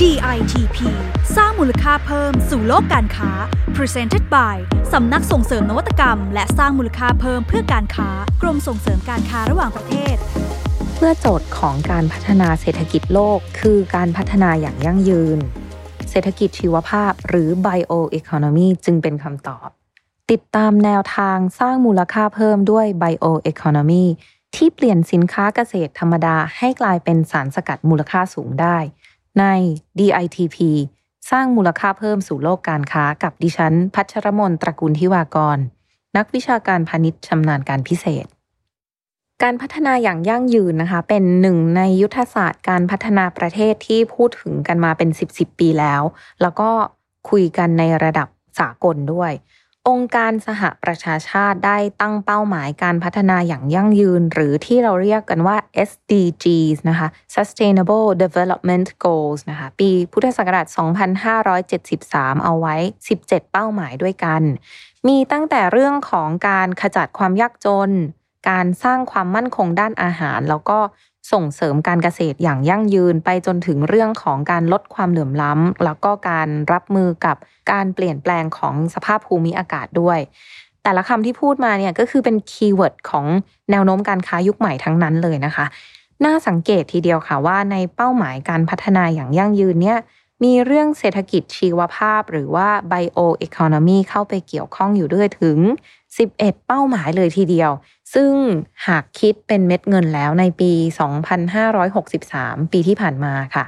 DITP สร้างมูลค่าเพิ่มสู่โลกการค้า Presented by สำนักส่งเสริมนวัตกรรม และสร้างมูลค่าเพิ่มเพื่อการค้ากรมส่งเสริมการค้าระหว่างประเทศ เพื่อโจทย์ของการพัฒนาเศรษฐกิจโลก คือการพัฒนาอย่างยั่งยืน เศรษฐกิจชีวภาพหรือ Bioeconomy จึงเป็นคำตอบ ติดตามแนวทางสร้างมูลค่าเพิ่มด้วย Bioeconomy ที่เปลี่ยนสินค้าเกษตรธรรมดาให้กลายเป็นสารสกัดมูลค่าสูงได้ ใน DITP สร้างมูลค่าเพิ่มสู่โลกการค้ากับดิฉัน พัชรมนตระกูลทิวากร นักวิชาการพาณิชย์ชำนาญการพิเศษ การพัฒนาอย่างยั่งยืนนะคะ เป็นหนึ่งในยุทธศาสตร์การพัฒนาประเทศที่พูดถึงกันมาเป็น 10 10ปีแล้ว แล้วก็คุยกันในระดับสากลด้วย องค์การสหประชาชาติได้ตั้งเป้าหมายการพัฒนาอย่างยั่งยืน หรือที่เราเรียกกันว่า SDGs นะคะ Sustainable Development Goals นะคะ ปีพุทธศักราช 2573 เอาไว้ 17 เป้าหมายด้วยกัน มีตั้งแต่เรื่องของการขจัดความยากจน การสร้างความมั่นคงด้านอาหาร แล้วก็ ส่งเสริมการเกษตรอย่างยั่งยืนไปจนถึงเรื่องของการลดความเหลื่อมล้ำ แล้วก็การรับมือกับการเปลี่ยนแปลงของสภาพภูมิอากาศด้วย แต่ละคำที่พูดมาเนี่ยก็คือเป็น keyword ของแนวโน้มการค้ายุคใหม่ทั้งนั้นเลยนะคะ น่าสังเกตทีเดียวค่ะว่าในเป้าหมายการพัฒนาอย่างยั่งยืนเนี่ยมีเรื่องเศรษฐกิจชีวภาพหรือว่า bioeconomy เข้าไปเกี่ยวข้องอยู่ด้วยถึง 11 เป้าหมายเลยทีเดียว ซึ่งหากคิดเป็นเม็ดเงินแล้วในปี 2563 ปีที่ผ่านมาค่ะ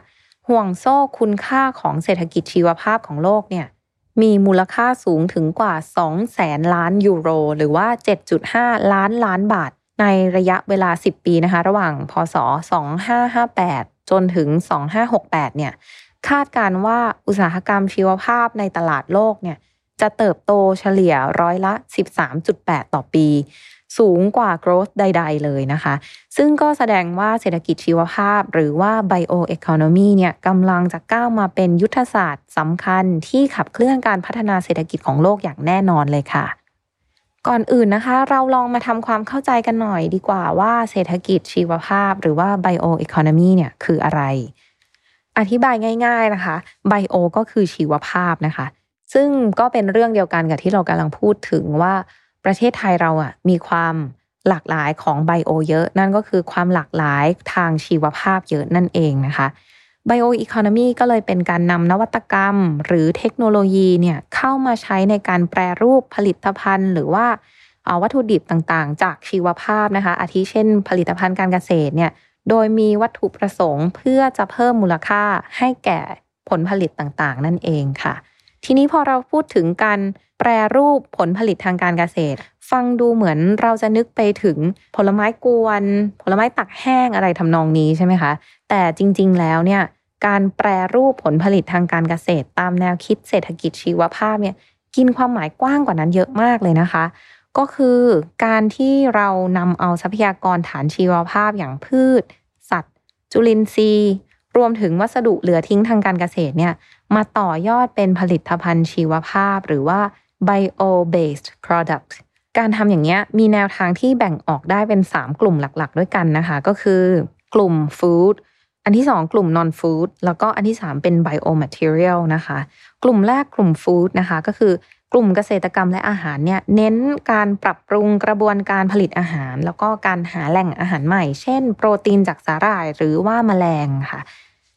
ห่วงโซ่คุณค่าของเศรษฐกิจชีวภาพของโลกเนี่ยมีมูลค่าสูงถึงกว่า 2 แสนล้านยูโร หรือว่า 7.5 ล้านล้านบาท ในระยะเวลา 10 ปีนะคะ ระหว่าง พศ 2558 จนถึง 2568 เนี่ย คาดการว่าอุตสาหกรรมชีวภาพในตลาดโลกเนี่ย จะเติบโตเฉลี่ยร้อยละ 13.8 ต่อปี สูงกว่า growth ใด ๆ เลยนะคะ ซึ่งก็แสดงว่าเศรษฐกิจชีวภาพ หรือว่า bioeconomy เนี่ยกำลังจะก้าวมาเป็นยุทธศาสตร์สำคัญที่ขับเคลื่อนการพัฒนาเศรษฐกิจของโลกอย่างแน่นอนเลยค่ะก่อนอื่นนะคะ เราลองมาทำความเข้าใจกันหน่อยดีกว่าว่าเศรษฐกิจชีวภาพ หรือว่า bioeconomy เนี่ยคืออะไร อธิบายง่าย ๆนะคะไบโอก็คือชีวภาพนะคะ ซึ่งก็เป็นเรื่องเดียวกันกับที่เรากำลังพูดถึงว่าประเทศไทยเราอะมีความหลากหลายของไบโอเยอะ นั่นก็คือความหลากหลายทางชีวภาพเยอะนั่นเองนะคะไบโออีโคโนมีก็เลยเป็นการนำนวัตกรรม หรือเทคโนโลยีเนี่ยเข้ามาใช้ในการแปรรูปผลิตภัณฑ์ หรือว่าวัตถุดิบต่างๆ จากชีวภาพนะคะ อาทิเช่น ผลิตภัณฑ์การเกษตรเนี่ยโดยมีวัตถุประสงค์เพื่อจะเพิ่มมูลค่าให้แก่ผลผลิตต่างๆ นั่นเองค่ะ ทีนี้พอเราพูดถึงการแปรรูปผลผลิตทางการเกษตร ฟังดูเหมือนเราจะนึกไปถึงผลไม้กวน ผลไม้ตักแห้งอะไรทำนองนี้ใช่ไหมคะ แต่จริง ๆ แล้วเนี่ยการแปรรูปผลผลิตทางการเกษตร ตามแนวคิดเศรษฐกิจชีวภาพเนี่ยกินความหมายกว้างกว่านั้นเยอะมากเลยนะคะ ก็คือการที่เรานำเอาทรัพยากรฐานชีวภาพอย่างพืช สัตว์ จุลินทรีย์ รวมถึงวัสดุเหลือทิ้งทางการเกษตรเนี่ยมาต่อยอดเป็นผลิตภัณฑ์ชีวภาพ หรือว่า bio based product การทำอย่างนี้ยมีแนวทางที่แบ่งออกได้เป็น 3 กลุ่มหลักๆ ด้วยกันนะคะ ก็คือกลุ่ม food อันที่ 2 กลุ่ม non food แล้วก็อันที่ 3 เป็น biomaterial นะคะ กลุ่มแรกกลุ่ม food นะคะก็คือกลุ่มเกษตรกรรมและอาหารเนี่ยเน้นการปรับปรุงกระบวนการผลิตอาหาร แล้วก็การหาแหล่งอาหารใหม่ เช่น โปรตีนจากสาหร่ายหรือว่าแมลงค่ะ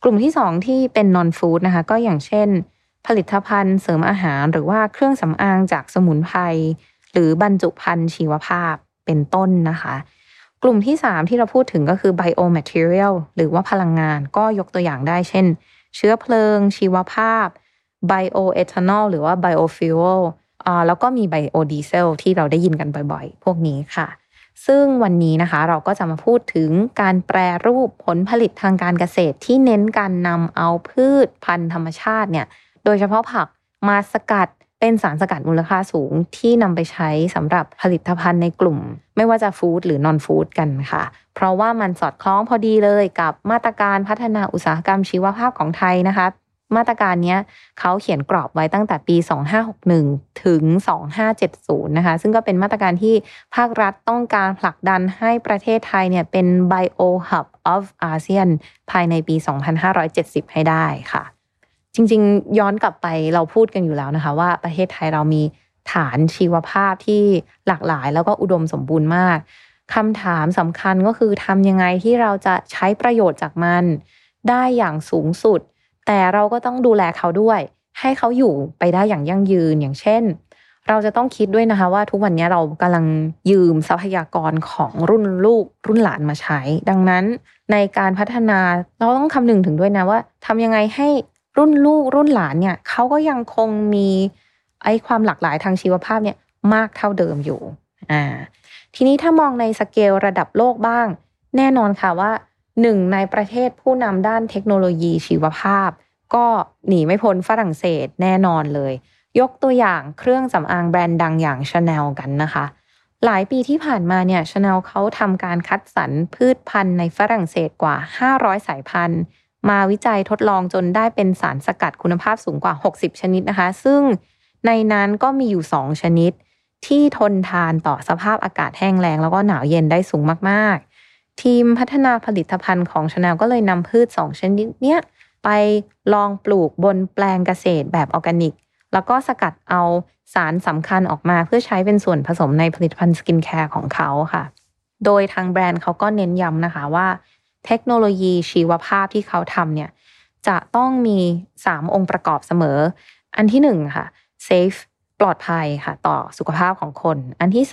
กลุ่มที่ 2 ที่เป็นนอนฟู้ดนะคะ ก็อย่างเช่น ผลิตภัณฑ์เสริมอาหารหรือว่าเครื่องสำอางจากสมุนไพรหรือบรรจุภัณฑ์ชีวภาพเป็นต้นนะคะ กลุ่มที่ 3 ที่เราพูดถึงก็คือ biomaterial หรือว่าพลังงานก็ยกตัวอย่างได้ เช่น เชื้อเพลิง ชีวภาพ bioethanol หรือว่า biofuel อ่าแล้วก็มี biodiesel ที่เราได้ยินกันบ่อยๆ พวกนี้ค่ะ ซึ่งวันนี้นะคะเราก็จะมาพูดถึงการแปรรูปผลผลิตทางการเกษตรที่เน้นการนำเอาพืชพันธุ์ธรรมชาติเนี่ยโดยเฉพาะผักมาสกัดเป็นสารสกัดมูลค่าสูงที่นำไปใช้สำหรับผลิตภัณฑ์ในกลุ่ม ไม่ว่าจะฟู้ดหรือนอนฟู้ดกันค่ะ เพราะว่ามันสอดคล้องพอดีเลยกับมาตรการพัฒนาอุตสาหกรรมชีวภาพของไทยนะคะ มาตรการนี้เขาเขียนกรอบไว้ตั้งแต่ปี 2561 ถึง 2570 นะคะ ซึ่งก็เป็นมาตรการที่ภาครัฐต้องการผลักดันให้ประเทศไทยเนี่ยเป็น Bio Hub of ASEAN ภายในปี 2570 ให้ได้ค่ะ จริงๆ ย้อนกลับไปเราพูดกันอยู่แล้วนะคะว่าประเทศไทยเรามีฐานชีวภาพที่หลากหลายแล้วก็อุดมสมบูรณ์มากคำถามสำคัญก็คือทำยังไงที่เราจะใช้ประโยชน์จากมัน ได้อย่างสูงสุด แต่เราก็ต้องดูแลเขาด้วย ให้เขาอยู่ไปได้อย่างยั่งยืนอย่างเช่น เราจะต้องคิดด้วยนะคะว่าทุกวันนี้เรากำลังยืมทรัพยากรของรุ่นลูกรุ่นหลานมาใช้ ดังนั้นในการพัฒนาเราต้องคำนึงถึงด้วยนะว่าทำยังไงให้รุ่นลูกรุ่นหลานเนี่ยเขาก็ยังคงมีไอ้ความหลากหลายทางชีวภาพเนี่ยมากเท่าเดิมอยู่อ่าทีนี้ถ้ามองในสเกลระดับโลกบ้าง แน่นอนค่ะว่า หนึ่งในประเทศผู้นำด้านเทคโนโลยีชีวภาพ ก็หนีไม่พ้นฝรั่งเศสแน่นอนเลย ยกตัวอย่างเครื่องสำอางแบรนด์ดังอย่างชาแนลกันนะคะ หลายปีที่ผ่านมาเนี่ยชาแนลเขาทำการคัดสรรพืชพันธุ์ในฝรั่งเศสกว่า 500 สายพันธุ์ มาวิจัยทดลองจนได้เป็นสารสกัดคุณภาพสูงกว่า 60 ชนิดนะคะ ซึ่งในนั้นก็มีอยู่ 2 ชนิด ที่ทนทานต่อสภาพอากาศแห้งแล้งแล้วก็หนาวเย็นได้สูงมากๆ ทีมพัฒนาผลิตภัณฑ์ของชาแนลก็เลยนำพืช2ชนิดเนี้ยไปลองปลูกบนแปลงเกษตรแบบออร์แกนิก แล้วก็สกัดเอาสารสำคัญออกมาเพื่อใช้เป็นส่วนผสมในผลิตภัณฑ์สกินแคร์ของเขาค่ะ โดยทางแบรนด์เขาก็เน้นย้ำนะคะว่า เทคโนโลยีชีวภาพที่เขาทำเนี่ยจะต้องมี 3 องค์ประกอบเสมอ อันที่1ค่ะ safe ปลอดภัยค่ะต่อสุขภาพของคน อันที่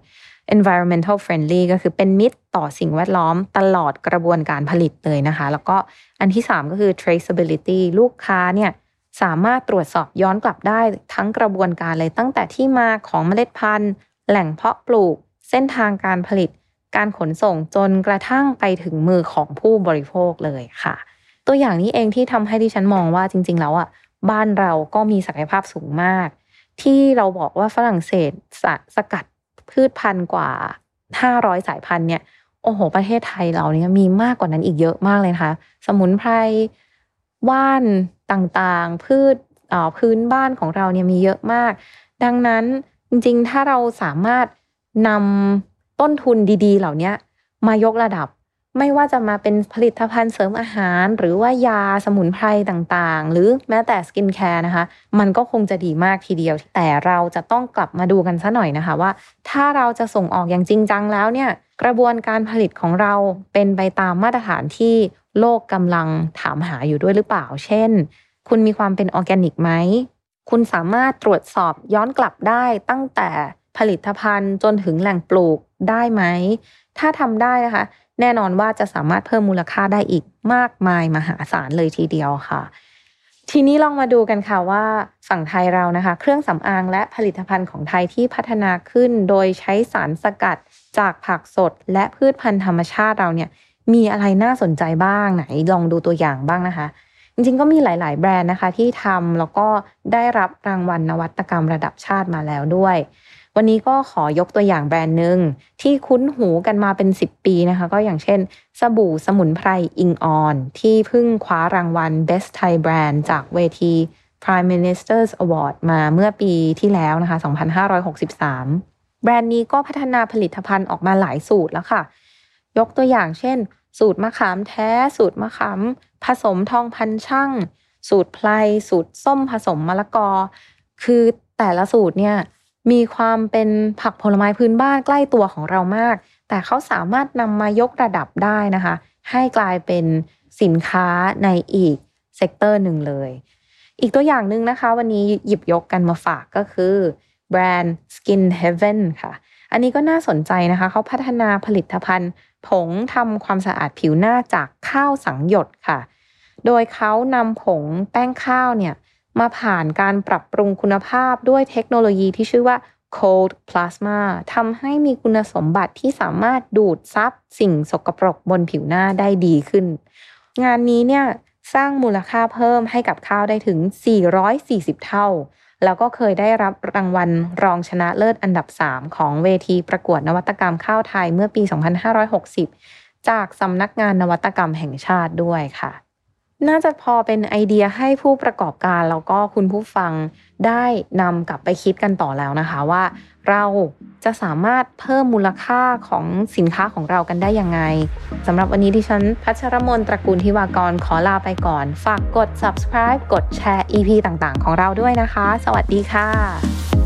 2 environmental friendly ก็คือเป็นมิตรต่อสิ่งแวดล้อมตลอดกระบวนการผลิตเลยนะคะ แล้วก็อันที่ 3 ก็คือ traceability ลูกค้าเนี่ยสามารถตรวจสอบย้อนกลับได้ทั้งกระบวนการเลยตั้งแต่ที่มาของเมล็ดพันธุ์ แหล่งเพาะปลูก เส้นทางการผลิต การขนส่งจนกระทั่งไปถึงมือของผู้บริโภคเลยค่ะ ตัวอย่างนี้เองที่ทำให้ดิฉันมองว่าจริง ๆ แล้วอะบ้านเราก็มีศักยภาพสูงมาก ที่เราบอกว่าฝรั่งเศสสสกัดพืชพันธุ์กว่า 500 สายพันธุ์เนี่ยโอ้โห ประเทศไทยเราเนี่ยมีมากกว่านั้นอีกเยอะมากเลยนะคะสมุนไพรว่านต่างๆ พืชพื้นบ้านของเราเนี่ยมีเยอะมาก ดังนั้นจริงๆ ถ้าเราสามารถนำต้นทุนดีๆ เหล่านี้มายกระดับ ไม่ว่าจะมาเป็นผลิตภัณฑ์เสริมอาหาร หรือว่ายาสมุนไพรต่างๆ หรือแม้แต่สกินแคร์นะคะ มันก็คงจะดีมากทีเดียว แต่เราจะต้องกลับมาดูกันซะหน่อยนะคะว่า ถ้าเราจะส่งออกอย่างจริงจังแล้วเนี่ย กระบวนการผลิตของเราเป็นไปตามมาตรฐานที่โลกกำลังถามหาอยู่ด้วยหรือเปล่า เช่น คุณมีความเป็นออร์แกนิกไหม คุณสามารถตรวจสอบย้อนกลับได้ตั้งแต่ผลิตภัณฑ์จนถึงแหล่งปลูกได้ไหม ถ้าทำได้นะคะ แน่นอนว่าจะสามารถเพิ่มมูลค่าได้อีกมากมายมหาศาลเลยทีเดียวค่ะ ทีนี้ลองมาดูกันค่ะว่าฝั่งไทยเรานะคะ เครื่องสำอางและผลิตภัณฑ์ของไทยที่พัฒนาขึ้น โดยใช้สารสกัดจากผักสดและพืชพันธุ์ธรรมชาติเราเนี่ยมีอะไรน่าสนใจบ้างไหนลองดูตัวอย่างบ้างนะคะ จริงๆก็มีหลาย ๆ แบรนด์นะคะที่ทำแล้วก็ได้รับรางวัลนวัตกรรมระดับชาติมาแล้วด้วย วันนี้ก็ขอยกตัวอย่างแบรนด์หนึ่งที่คุ้นหูกันมาเป็น 10 ปีนะคะ ก็อย่างเช่น สบู่สมุนไพรอิงออน ที่เพิ่งคว้ารางวัล Best Thai Brand จากเวที Prime Minister's Award มาเมื่อปีที่แล้วนะคะ 2563 แบรนด์นี้ก็พัฒนาผลิตภัณฑ์ออกมาหลายสูตรแล้วค่ะ ยกตัวอย่างเช่น สูตรมะขามแท้ สูตรมะขามผสมทองพันช่าง สูตรไพลสูตรส้มผสมมะละกอ คือแต่ละสูตรเนี่ย มีความเป็นผักผลไม้พื้นบ้านใกล้ตัวของเรามาก แต่เขาสามารถนำมายกระดับได้นะคะ ให้กลายเป็นสินค้าในอีก sector หนึ่งเลย อีกตัวอย่างหนึ่งนะคะ วันนี้หยิบยกกันมาฝากก็คือแบรนด์ Skin Heaven ค่ะ อันนี้ก็น่าสนใจนะคะ เขาพัฒนาผลิตภัณฑ์ ผงทำความสะอาดผิวหน้าจากข้าวสังหยดค่ะ โดยเขานำผงแป้งข้าวเนี่ย มาผ่านการปรับปรุงคุณภาพด้วยเทคโนโลยีที่ชื่อว่า cold plasma ทำให้มีคุณสมบัติที่สามารถดูดซับสิ่งสกปรกบนผิวหน้าได้ดีขึ้น งานนี้เนี่ยสร้างมูลค่าเพิ่มให้กับข้าวได้ถึง 440 เท่า แล้วก็เคยได้รับรางวัลรองชนะเลิศอันดับ 3 ของเวทีประกวดนวัตกรรมข้าวไทยเมื่อปี 2560 จากสำนักงานนวัตกรรมแห่งชาติด้วยค่ะ น่าจะพอเป็นไอเดียให้ผู้ประกอบการแล้วก็คุณผู้ฟังได้นำกลับไปคิดกันต่อแล้วนะคะว่า เราจะสามารถเพิ่มมูลค่าของสินค้าของเรากันได้ยังไงสำหรับวันนี้ที่ฉันพัชรมนตระกูลทิวากรขอลาไปก่อน ฝากกด subscribe กดแชร์ EP ต่างๆ ของเราด้วยนะคะ สวัสดีค่ะ